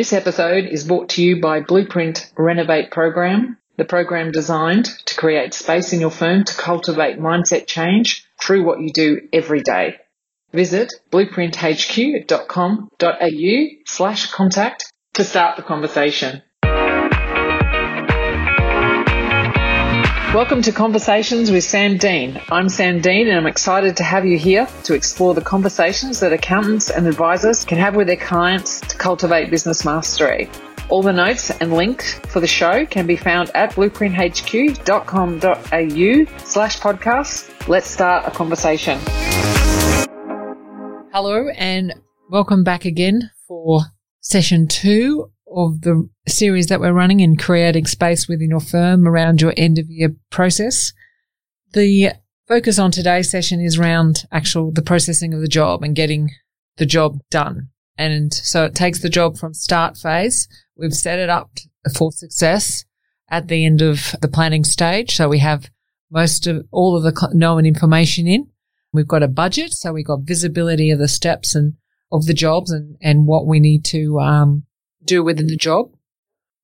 This episode is brought to you by Blueprint Renovate Program, the program designed to create space in your firm to cultivate mindset change through what you do every day. Visit blueprinthq.com.au slash contact to start the conversation. Welcome to Conversations with Sam Dean. I'm Sam Dean and I'm excited to have you here to explore the conversations that accountants and advisors can have with their clients to cultivate business mastery. All the notes and links for the show can be found at blueprinthq.com.au slash podcast. Let's start a conversation. Hello and welcome back again for session two of the series that we're running in creating space within your firm around your end of year process. The focus on today's session is around actual the processing of the job and getting the job done. And so it takes the job from start phase. We've set it up for success at the end of the planning stage. So we have most of all of the known information in. We've got a budget. So we've got visibility of the steps and of the jobs and, and what we need to, um, do within the job.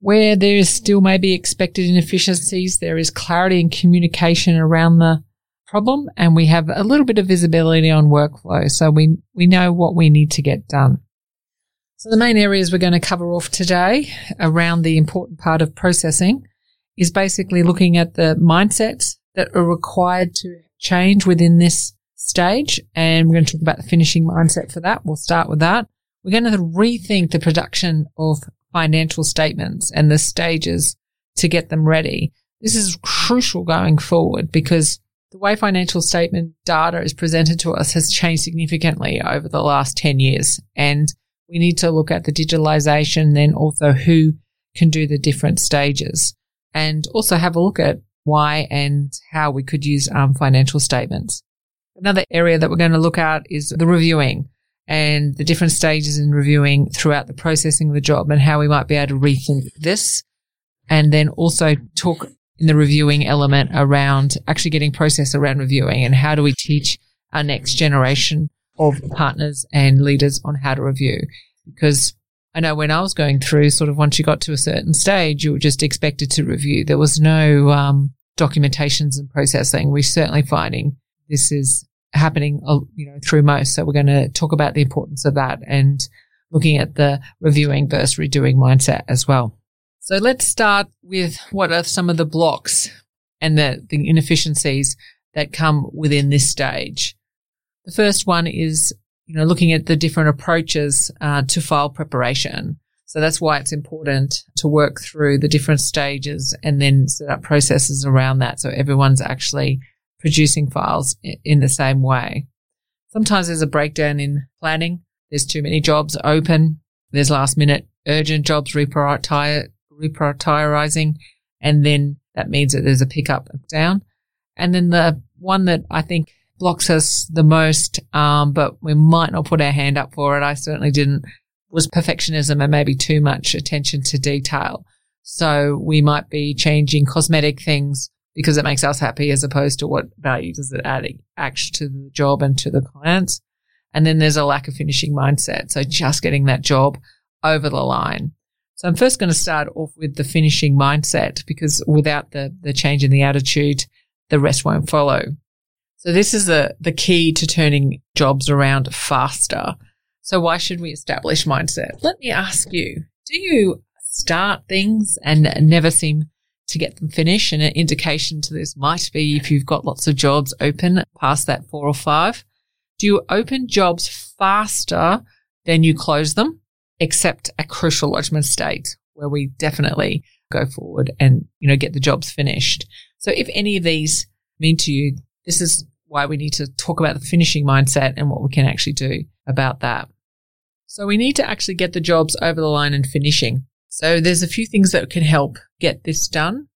Where there is still maybe expected inefficiencies, there is clarity and communication around the problem and we have a little bit of visibility on workflow. So we, we know what we need to get done. So the main areas we're going to cover off today around the important part of processing is basically looking at the mindsets that are required to change within this stage. And we're going to talk about the finishing mindset for that. We'll start with that. We're going to rethink the production of financial statements and the stages to get them ready. This is crucial going forward because the way financial statement data is presented to us has changed significantly over the last 10 years. And we need to look at the digitalization, then also who can do the different stages and also have a look at why and how we could use um, financial statements. Another area that we're going to look at is the reviewing and the different stages in reviewing throughout the processing of the job and how we might be able to rethink this. And then also talk in the reviewing element around actually getting process around reviewing and how do we teach our next generation of partners and leaders on how to review. Because I know when I was going through sort of once you got to a certain stage, you were just expected to review. There was no, um, documentations and processing. We're certainly finding this is happening, uh, you know, through most. So we're going to talk about the importance of that and looking at the reviewing versus redoing mindset as well. So let's start with what are some of the blocks and the, the inefficiencies that come within this stage. The first one is, you know, looking at the different approaches uh, to file preparation. So that's why it's important to work through the different stages and then set up processes around that. So everyone's actually producing files in the same way. Sometimes there's a breakdown in planning. There's too many jobs open. There's last minute urgent jobs reprioritizing. And then that means that there's a pickup down. And then the one that I think blocks us the most, um, but we might not put our hand up for it. I certainly didn't was perfectionism and maybe too much attention to detail. So we might be changing cosmetic things because it makes us happy as opposed to what value does it add actually to the job and to the clients. And then there's a lack of finishing mindset. So just getting that job over the line. So I'm first going to start off with the finishing mindset because without the, the change in the attitude, the rest won't follow. So this is the, the key to turning jobs around faster. So why should we establish mindset? Let me ask you, do you start things and never seem to get them finished. And an indication to this might be if you've got lots of jobs open past that four or five. Do you open jobs faster than you close them, except a crucial lodgement state where we definitely go forward and, you know, get the jobs finished. So if any of these mean to you, this is why we need to talk about the finishing mindset and what we can actually do about that. So we need to actually get the jobs over the line and finishing. So there's a few things that can help get this done.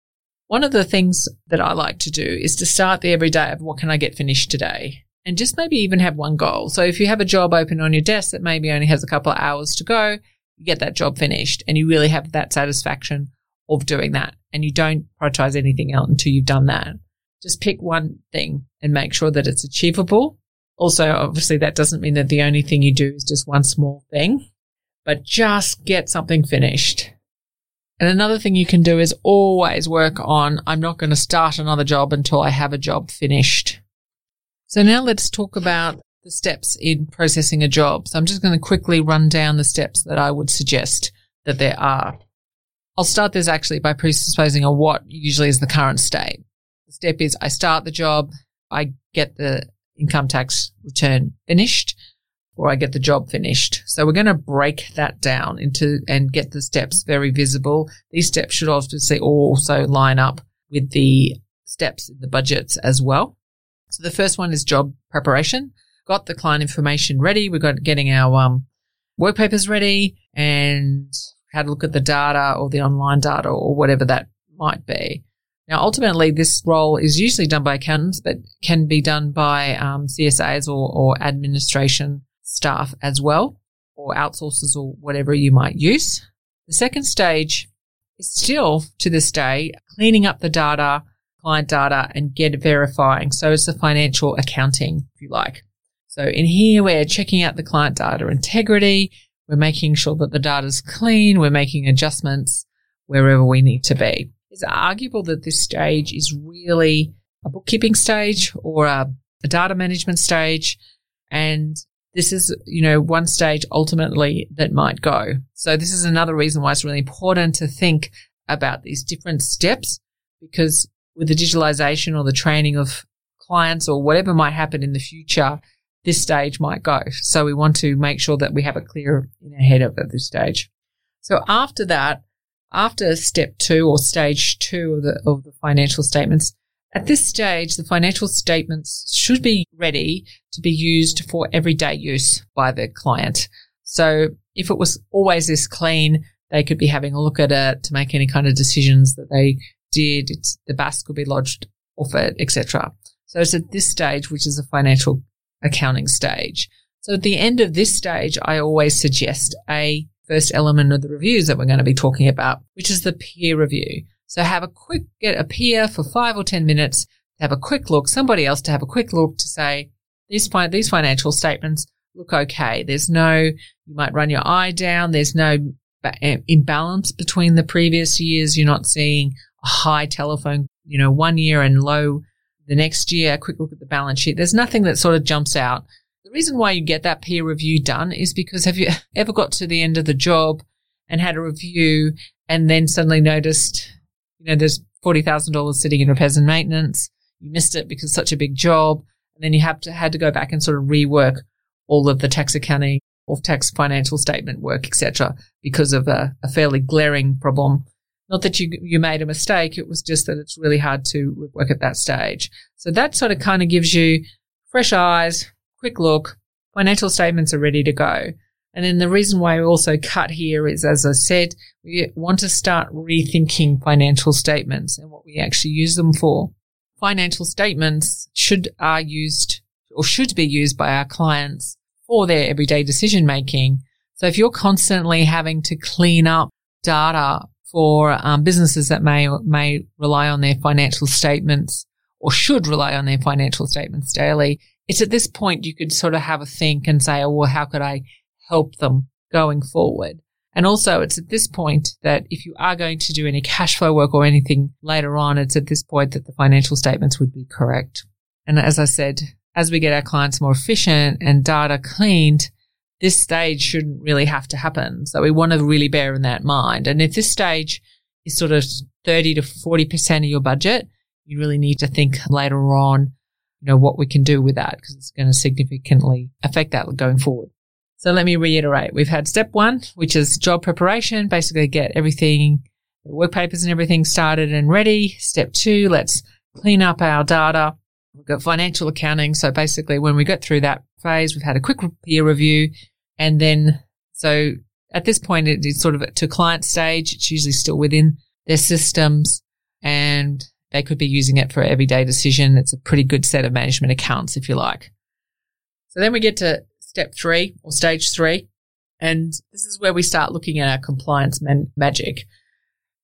One of the things that I like to do is to start the everyday of what can I get finished today? And just maybe even have one goal. So if you have a job open on your desk that maybe only has a couple of hours to go, you get that job finished and you really have that satisfaction of doing that. And you don't prioritize anything else until you've done that. Just pick one thing and make sure that it's achievable. Also, obviously that doesn't mean that the only thing you do is just one small thing but just get something finished. And another thing you can do is always work on, I'm not going to start another job until I have a job finished. So now let's talk about the steps in processing a job. So I'm just going to quickly run down the steps that I would suggest that there are. I'll start this actually by presupposing a what usually is the current state. The step is I start the job, I get the income tax return finished, or I get the job finished. So we're going to break that down into and get the steps very visible. These steps should obviously also line up with the steps in the budgets as well. So the first one is job preparation. Got the client information ready. We've got getting our um, work papers ready and had a look at the data or the online data or whatever that might be. Now, ultimately, this role is usually done by accountants, but can be done by um, CSAs or, or administration staff as well, or outsources or whatever you might use. The second stage is still to this day cleaning up the data, client data, and get verifying. So it's the financial accounting, if you like. So in here, we're checking out the client data integrity. We're making sure that the data is clean. We're making adjustments wherever we need to be. It's arguable that this stage is really a bookkeeping stage or a, a data management stage. And this is, you know, one stage ultimately that might go. So this is another reason why it's really important to think about these different steps because with the digitalization or the training of clients or whatever might happen in the future, this stage might go. So we want to make sure that we have it clear in head at this stage. So after that, after step two or stage two of the, of the financial statements, at this stage, the financial statements should be ready to be used for everyday use by the client. So if it was always this clean, they could be having a look at it to make any kind of decisions that they did. It's, the BAS could be lodged off it, etc. So it's at this stage, which is a financial accounting stage. So at the end of this stage, I always suggest a first element of the reviews that we're going to be talking about, which is the peer review. So have a quick, get a peer for five or 10 minutes, have a quick look, somebody else to have a quick look to say, these, these financial statements look okay. There's no, you might run your eye down. There's no eh, imbalance between the previous years. You're not seeing a high telephone, you know, one year and low the next year. A quick look at the balance sheet. There's nothing that sort of jumps out. The reason why you get that peer review done is because have you ever got to the end of the job and had a review and then suddenly noticed, you know, there's $40,000 sitting in repairs and maintenance. You missed it because it's such a big job. And then you have to, had to go back and sort of rework all of the tax accounting or tax financial statement work, etc., because of a, a fairly glaring problem not that you you made a mistake, it was just that it's really hard to work at that stage. So that sort of kind of gives you fresh eyes, quick look, financial statements are ready to go. And then the reason why we also cut here is, as I said, we want to start rethinking financial statements and what we actually use them for. Financial statements should are used or should be used by our clients for their everyday decision making. So if you're constantly having to clean up data for um, businesses that may may rely on their financial statements or should rely on their financial statements daily. It's at this point you could sort of have a think and say, oh, well, how could I help them going forward? And also, it's at this point that if you are going to do any cash flow work or anything later on, it's at this point that the financial statements would be correct. And as I said, as we get our clients more efficient and data cleaned, this stage shouldn't really have to happen. So we want to really bear in that mind. And if this stage is sort of 30 to 40% of your budget, you really need to think later on, you know, what we can do with that because it's going to significantly affect that going forward. So let me reiterate. We've had step one, which is job preparation, basically get everything, the work papers and everything started and ready. Step two, let's clean up our data. We've got financial accounting. So basically when we get through that phase, we've had a quick peer review and then, so at this point, it is sort of to client stage. It's usually still within their systems and they could be using it for everyday decision. It's a pretty good set of management accounts, if you like. So then we get to step three or stage three. And this is where we start looking at our compliance man- magic.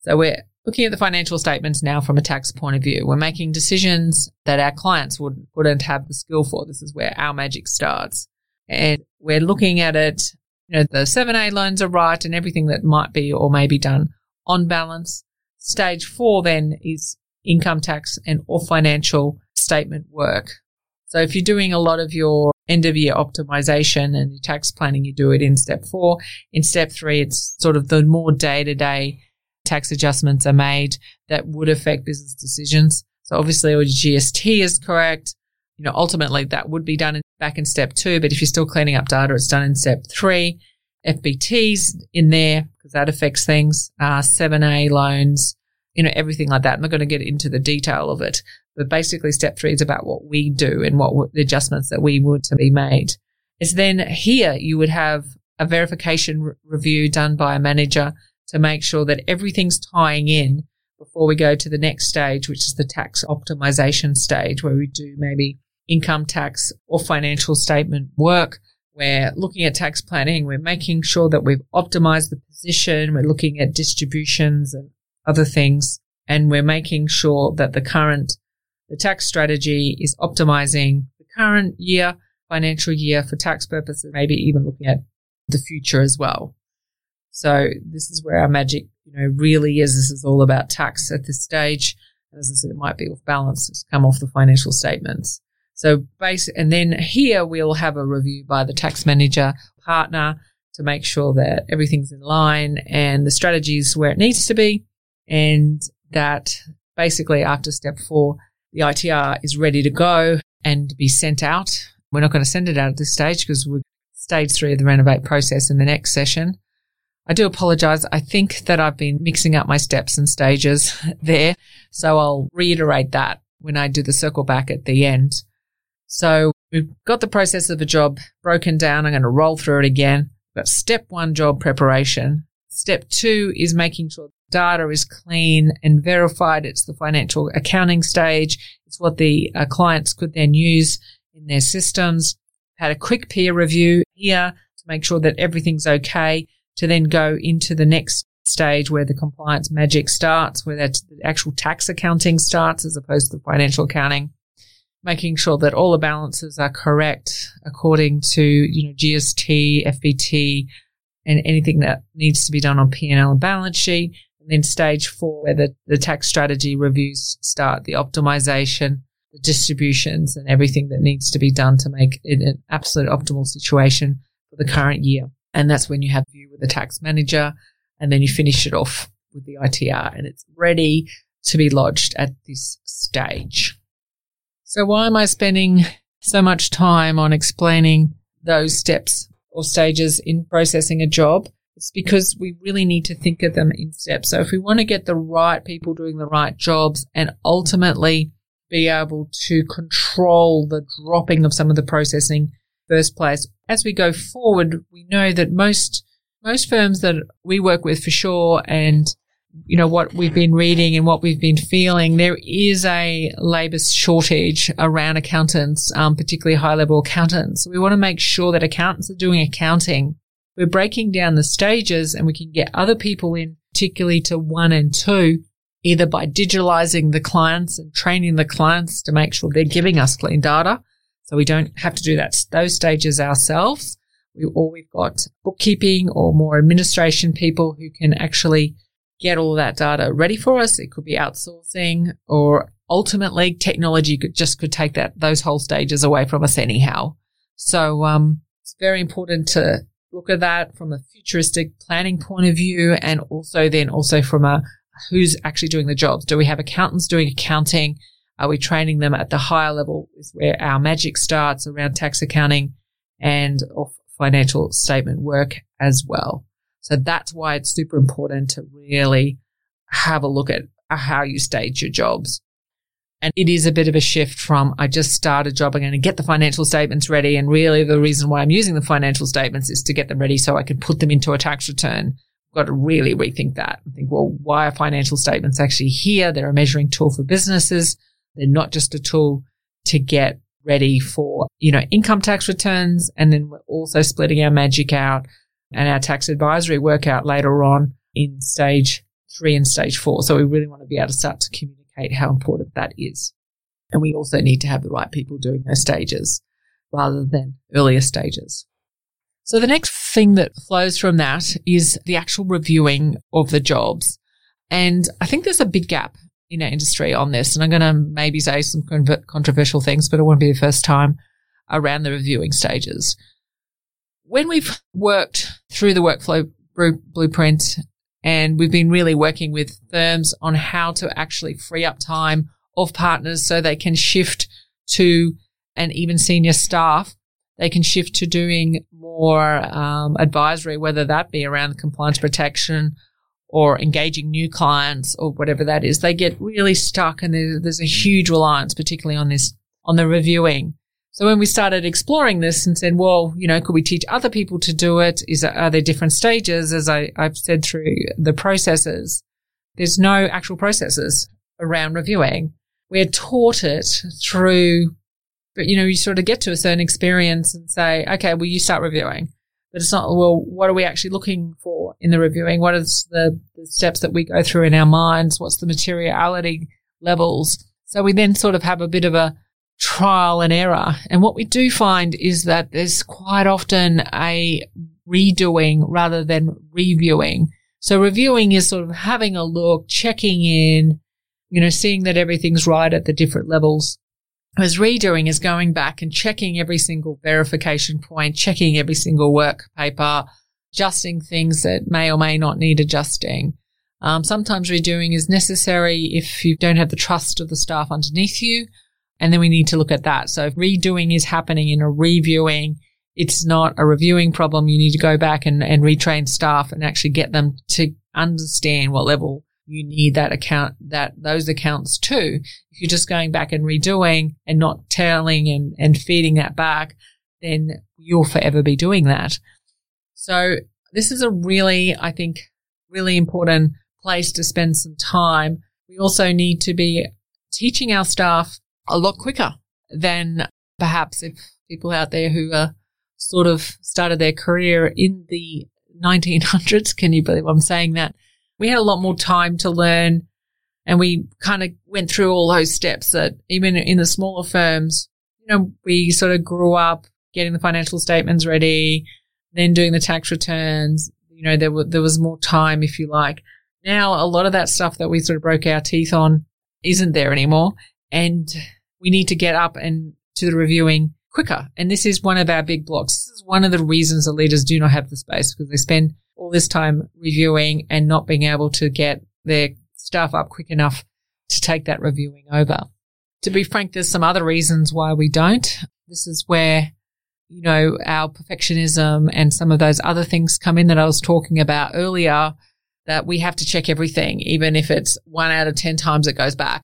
So we're looking at the financial statements now from a tax point of view. We're making decisions that our clients would, wouldn't have the skill for. This is where our magic starts. And we're looking at it you know, the 7A loans are right and everything that might be or may be done on balance. Stage four then is income tax and or financial statement work. So if you're doing a lot of your end of year optimization and your tax planning, you do it in step four. In step three, it's sort of the more day to day tax adjustments are made that would affect business decisions. So obviously, your GST is correct. You know, ultimately that would be done in, back in step two, but if you're still cleaning up data, it's done in step three. FBTs in there because that affects things. Uh, 7A loans, you know, everything like that. I'm not going to get into the detail of it, but basically step three is about what we do and what the adjustments that we would to be made. Is then here you would have a verification re- review done by a manager to make sure that everything's tying in before we go to the next stage, which is the tax optimization stage where we do maybe income tax or financial statement work. We're looking at tax planning. We're making sure that we've optimized the position. We're looking at distributions and other things. And we're making sure that the current, the tax strategy is optimizing the current year, financial year for tax purposes, maybe even looking at the future as well. So this is where our magic, you know, really is. This is all about tax at this stage. As I said, it might be off balance. It's come off the financial statements. So base, and then here we'll have a review by the tax manager partner to make sure that everything's in line and the strategy is where it needs to be and that basically after step four, the ITR is ready to go and be sent out. We're not going to send it out at this stage because we're stage three of the renovate process in the next session. I do apologize. I think that I've been mixing up my steps and stages there. So I'll reiterate that when I do the circle back at the end. So we've got the process of a job broken down. I'm going to roll through it again. We've got step one job preparation. Step two is making sure data is clean and verified. It's the financial accounting stage. It's what the uh, clients could then use in their systems. Had a quick peer review here to make sure that everything's okay to then go into the next stage where the compliance magic starts, where the actual tax accounting starts as opposed to the financial accounting. Making sure that all the balances are correct according to, you know, GST, FBT, and anything that needs to be done on P&L and balance sheet. And then stage four, where the, the tax strategy reviews start, the optimization, the distributions and everything that needs to be done to make it an absolute optimal situation for the current year. And that's when you have view with the tax manager and then you finish it off with the ITR and it's ready to be lodged at this stage. So why am I spending so much time on explaining those steps or stages in processing a job? It's because we really need to think of them in steps. So if we want to get the right people doing the right jobs and ultimately be able to control the dropping of some of the processing first place. As we go forward, we know that most most firms that we work with for sure and you know what we've been reading and what we've been feeling there is a labor shortage around accountants um, particularly high level accountants we want to make sure that accountants are doing accounting we're breaking down the stages and we can get other people in particularly to one and two either by digitalizing the clients and training the clients to make sure they're giving us clean data so we don't have to do that, those stages ourselves. We, or we've got bookkeeping or more administration people who can actually get all that data ready for us. It could be outsourcing or ultimately technology could just could take that, those whole stages away from us anyhow. So, um, it's very important to look at that from a futuristic planning point of view and also then also from a who's actually doing the jobs. Do we have accountants doing accounting? Are we training them at the higher level is where our magic starts around tax accounting and financial statement work as well. So that's why it's super important to really have a look at how you stage your jobs. And it is a bit of a shift from I just start a job, I'm going to get the financial statements ready. And really the reason why I'm using the financial statements is to get them ready so I can put them into a tax return. I've got to really rethink that and think, well, why are financial statements actually here? They're a measuring tool for businesses. They're not just a tool to get ready for, you know, income tax returns. And then we're also splitting our magic out and our tax advisory work out later on in stage three and stage four. So we really want to be able to start to communicate how important that is. And we also need to have the right people doing those stages rather than earlier stages. So the next thing that flows from that is the actual reviewing of the jobs. And I think there's a big gap in our industry on this. And I'm going to maybe say some controversial things, but it won't be the first time around the reviewing stages. When we've worked through the workflow blueprint and we've been really working with firms on how to actually free up time of partners so they can shift to and even senior staff, they can shift to doing more um, advisory, whether that be around compliance protection or engaging new clients or whatever that is. They get really stuck and there's, there's a huge reliance, particularly on this, on the reviewing. So when we started exploring this and said, well, you know, could we teach other people to do it? Is are there different stages? As I, I've said through the processes, there's no actual processes around reviewing. We're taught it through, but you know, you sort of get to a certain experience and say, okay, well, you start reviewing, but it's not, well, what are we actually looking for in the reviewing? What is the, the steps that we go through in our minds? What's the materiality levels? So we then sort of have a bit of a, trial and error. And what we do find is that there's quite often a redoing rather than reviewing. So reviewing is sort of having a look, checking in, you know, seeing that everything's right at the different levels. Whereas redoing is going back and checking every single verification point, checking every single work paper, adjusting things that may or may not need adjusting. Um, sometimes redoing is necessary if you don't have the trust of the staff underneath you and then we need to look at that. So if redoing is happening in a reviewing, it's not a reviewing problem. You need to go back and, and retrain staff and actually get them to understand what level you need that account, that those accounts to. If you're just going back and redoing and not telling and, and feeding that back, then you'll forever be doing that. So this is a really, I think, really important place to spend some time. We also need to be teaching our staff a lot quicker than perhaps if people out there who are sort of started their career in the 1900s. Can you believe I'm saying that? We had a lot more time to learn and we kind of went through all those steps that even in the smaller firms, you know, we sort of grew up getting the financial statements ready, then doing the tax returns. You know, there, there was more time, if you like. Now, a lot of that stuff that we sort of broke our teeth on isn't there anymore. And we need to get up and to the reviewing quicker. And this is one of our big blocks. This is one of the reasons the leaders do not have the space because they spend all this time reviewing and not being able to get their staff up quick enough to take that reviewing over. To be frank, there's some other reasons why we don't. This is where, you know, our perfectionism and some of those other things come in that I was talking about earlier that we have to check everything, even if it's one out of 10 times it goes back.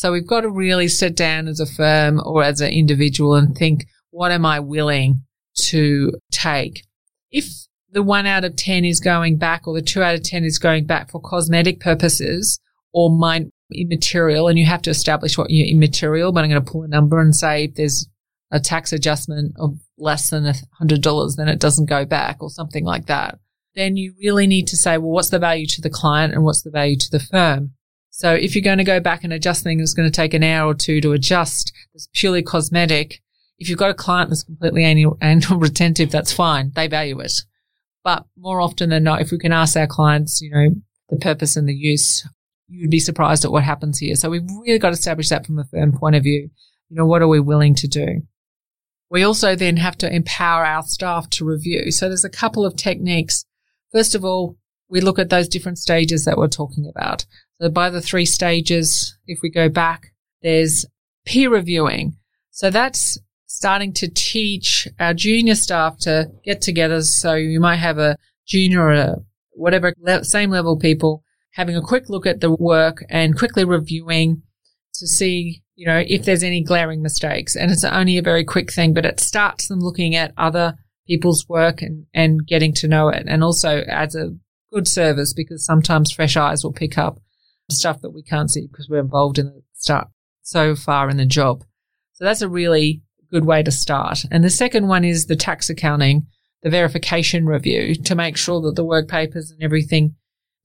So we've got to really sit down as a firm or as an individual and think, what am I willing to take? If the one out of 10 is going back or the two out of 10 is going back for cosmetic purposes or mind immaterial, and you have to establish what you're immaterial, but I'm going to pull a number and say if there's a tax adjustment of less than $100, then it doesn't go back or something like that. Then you really need to say, well, what's the value to the client and what's the value to the firm? So if you're going to go back and adjust things, it's going to take an hour or two to adjust. It's purely cosmetic. If you've got a client that's completely annual, annual retentive, that's fine. They value it. But more often than not, if we can ask our clients, you know, the purpose and the use, you would be surprised at what happens here. So we've really got to establish that from a firm point of view. You know, what are we willing to do? We also then have to empower our staff to review. So there's a couple of techniques. First of all, we look at those different stages that we're talking about. So by the three stages, if we go back, there's peer reviewing. So that's starting to teach our junior staff to get together. So you might have a junior or a whatever same level people having a quick look at the work and quickly reviewing to see, you know, if there's any glaring mistakes. And it's only a very quick thing, but it starts them looking at other people's work and, and getting to know it. And also adds a good service because sometimes fresh eyes will pick up stuff that we can't see because we're involved in the start so far in the job. So that's a really good way to start. And the second one is the tax accounting, the verification review to make sure that the work papers and everything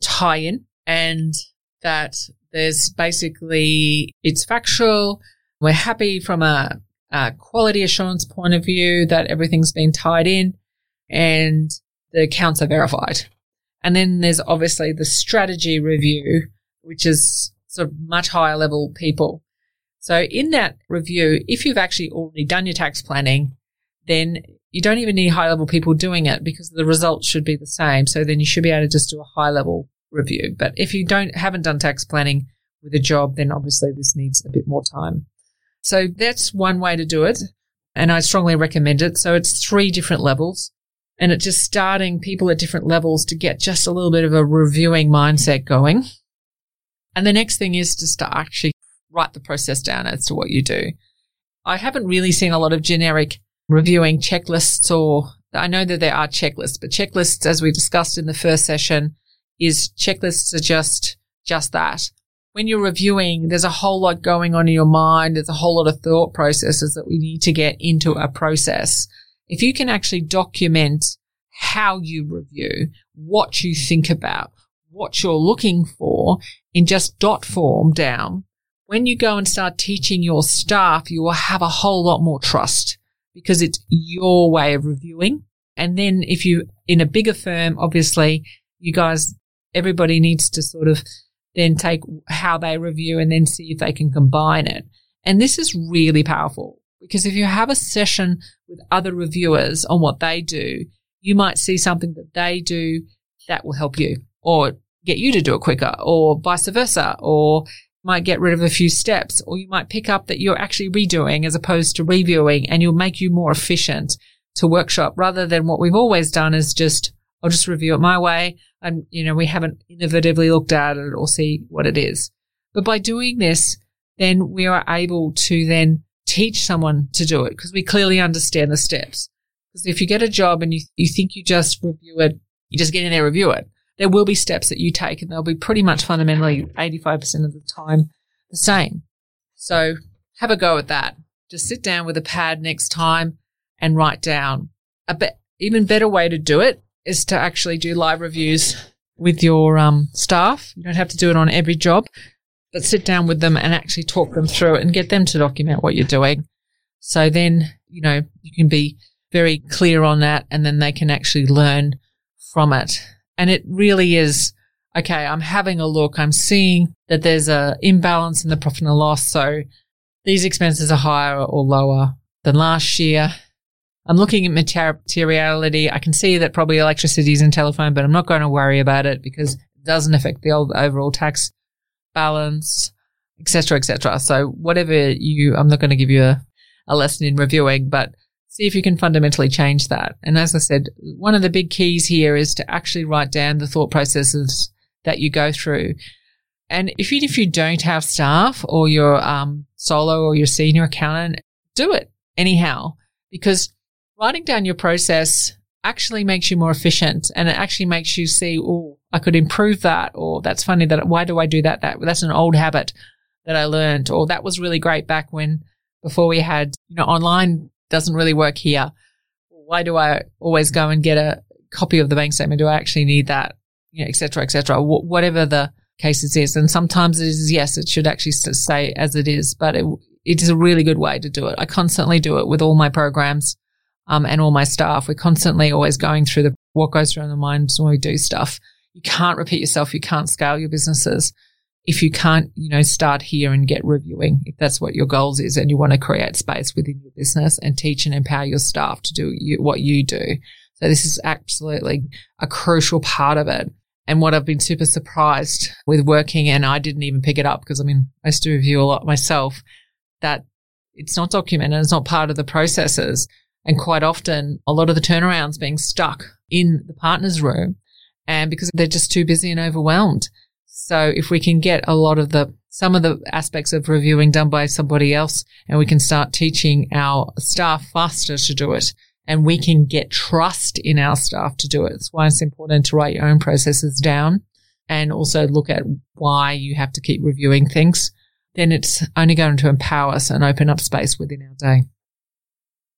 tie in and that there's basically it's factual. We're happy from a, a quality assurance point of view that everything's been tied in. and the accounts are verified. And then there's obviously the strategy review, which is sort of much higher level people. So in that review, if you've actually already done your tax planning, then you don't even need high level people doing it because the results should be the same. So then you should be able to just do a high level review. But if you don't haven't done tax planning with a job, then obviously this needs a bit more time. So that's one way to do it. And I strongly recommend it. So it's three different levels and it's just starting people at different levels to get just a little bit of a reviewing mindset going. And the next thing is just to actually write the process down as to what you do. I haven't really seen a lot of generic reviewing checklists or I know that there are checklists, but checklists, as we discussed in the first session, is checklists are just, just that. When you're reviewing, there's a whole lot going on in your mind. There's a whole lot of thought processes that we need to get into a process. If you can actually document how you review, what you think about, what you're looking for in just dot form down, when you go and start teaching your staff, you will have a whole lot more trust because it's your way of reviewing. And then if you in a bigger firm, obviously you guys, everybody needs to sort of then take how they review and then see if they can combine it. And this is really powerful because if you have a session with other reviewers on what they do, you might see something that they do that will help you or get you to do it quicker or vice versa or might get rid of a few steps, or you might pick up that you're actually redoing as opposed to reviewing and you'll make you more efficient to workshop rather than what we've always done is just, I'll just review it my way. And, you know, we haven't innovatively looked at it or see what it is. But by doing this, then we are able to then teach someone to do it because we clearly understand the steps. Because if you get a job and you, you think you just review it, you just get in there, review it there will be steps that you take and they'll be pretty much fundamentally 85% of the time the same. So have a go at that. Just sit down with a pad next time and write down. A be- even better way to do it is to actually do live reviews with your um, staff. You don't have to do it on every job, but sit down with them and actually talk them through it and get them to document what you're doing. So then, you know, you can be very clear on that and then they can actually learn from it. And it really is, okay, I'm having a look. I'm seeing that there's a imbalance in the profit and loss. So these expenses are higher or lower than last year. I'm looking at materiality. I can see that probably electricity is in telephone, but I'm not going to worry about it because it doesn't affect the overall tax balance, etc., etc. So whatever you, I'm not going to give you a, a lesson in reviewing, but see if you can fundamentally change that. And as I said, one of the big keys here is to actually write down the thought processes that you go through. And if you, if you don't have staff or you're um, solo or your senior accountant, do it anyhow because writing down your process actually makes you more efficient and it actually makes you see, oh, I could improve that or that's funny that why do I do that? That that's an old habit that I learned or that was really great back when before we had, you know, online doesn't really work here. Why do I always go and get a copy of the bank statement? Do I actually need that? You know, et cetera, et cetera. Wh- whatever the cases is. And sometimes it is, yes, it should actually stay as it is, but it, it is a really good way to do it. I constantly do it with all my programs, um, and all my staff. We're constantly always going through the, what goes through in the minds when we do stuff. You can't repeat yourself. You can't scale your businesses if you can't, you know, start here and get reviewing, if that's what your goals is and you want to create space within your business and teach and empower your staff to do you, what you do. So this is absolutely a crucial part of it. And what I've been super surprised with working, and I didn't even pick it up because I mean, I used to review a lot myself, that it's not documented. It's not part of the processes. And quite often, a lot of the turnarounds being stuck in the partner's room and because they're just too busy and overwhelmed. So if we can get a lot of the, some of the aspects of reviewing done by somebody else and we can start teaching our staff faster to do it and we can get trust in our staff to do it. That's why it's important to write your own processes down and also look at why you have to keep reviewing things. Then it's only going to empower us and open up space within our day.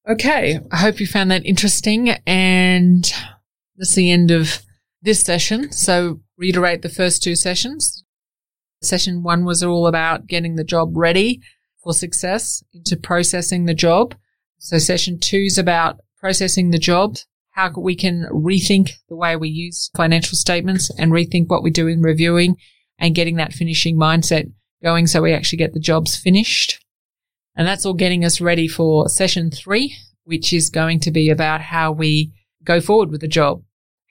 Okay. I hope you found that interesting and that's the end of this session. So reiterate the first two sessions. Session one was all about getting the job ready for success into processing the job. So session two is about processing the job. how we can rethink the way we use financial statements and rethink what we do in reviewing and getting that finishing mindset going so we actually get the jobs finished. And that's all getting us ready for session three, which is going to be about how we go forward with the job,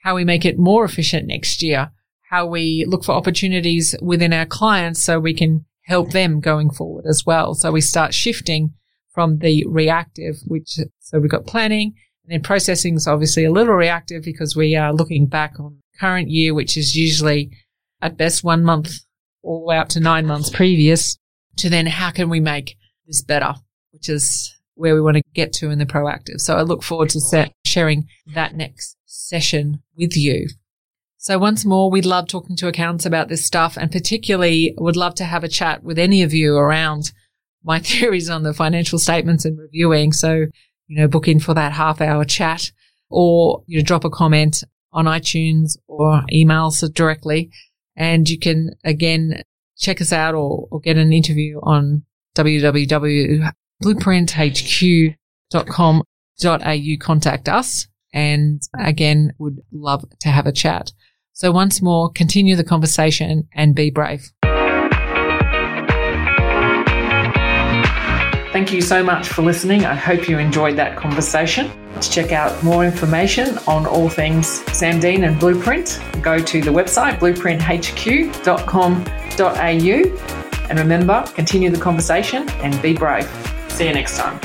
how we make it more efficient next year, how we look for opportunities within our clients so we can help them going forward as well. So we start shifting from the reactive, which, so we've got planning and then processing is obviously a little reactive because we are looking back on current year, which is usually at best one month all the way up to nine months previous to then how can we make this better, which is where we want to get to in the proactive. So I look forward to set, sharing that next session with you. So once more, we'd love talking to accountants about this stuff and particularly would love to have a chat with any of you around my theories on the financial statements and reviewing. So, you know, book in for that half hour chat or, you know, drop a comment on iTunes or email us directly. And you can again check us out or, or get an interview on www.blueprinthq.com.au. Contact us. And again, would love to have a chat. So once more, continue the conversation and be brave. Thank you so much for listening. I hope you enjoyed that conversation. To check out more information on all things Sam Dean and Blueprint, go to the website blueprinthq.com.au. And remember, continue the conversation and be brave. See you next time.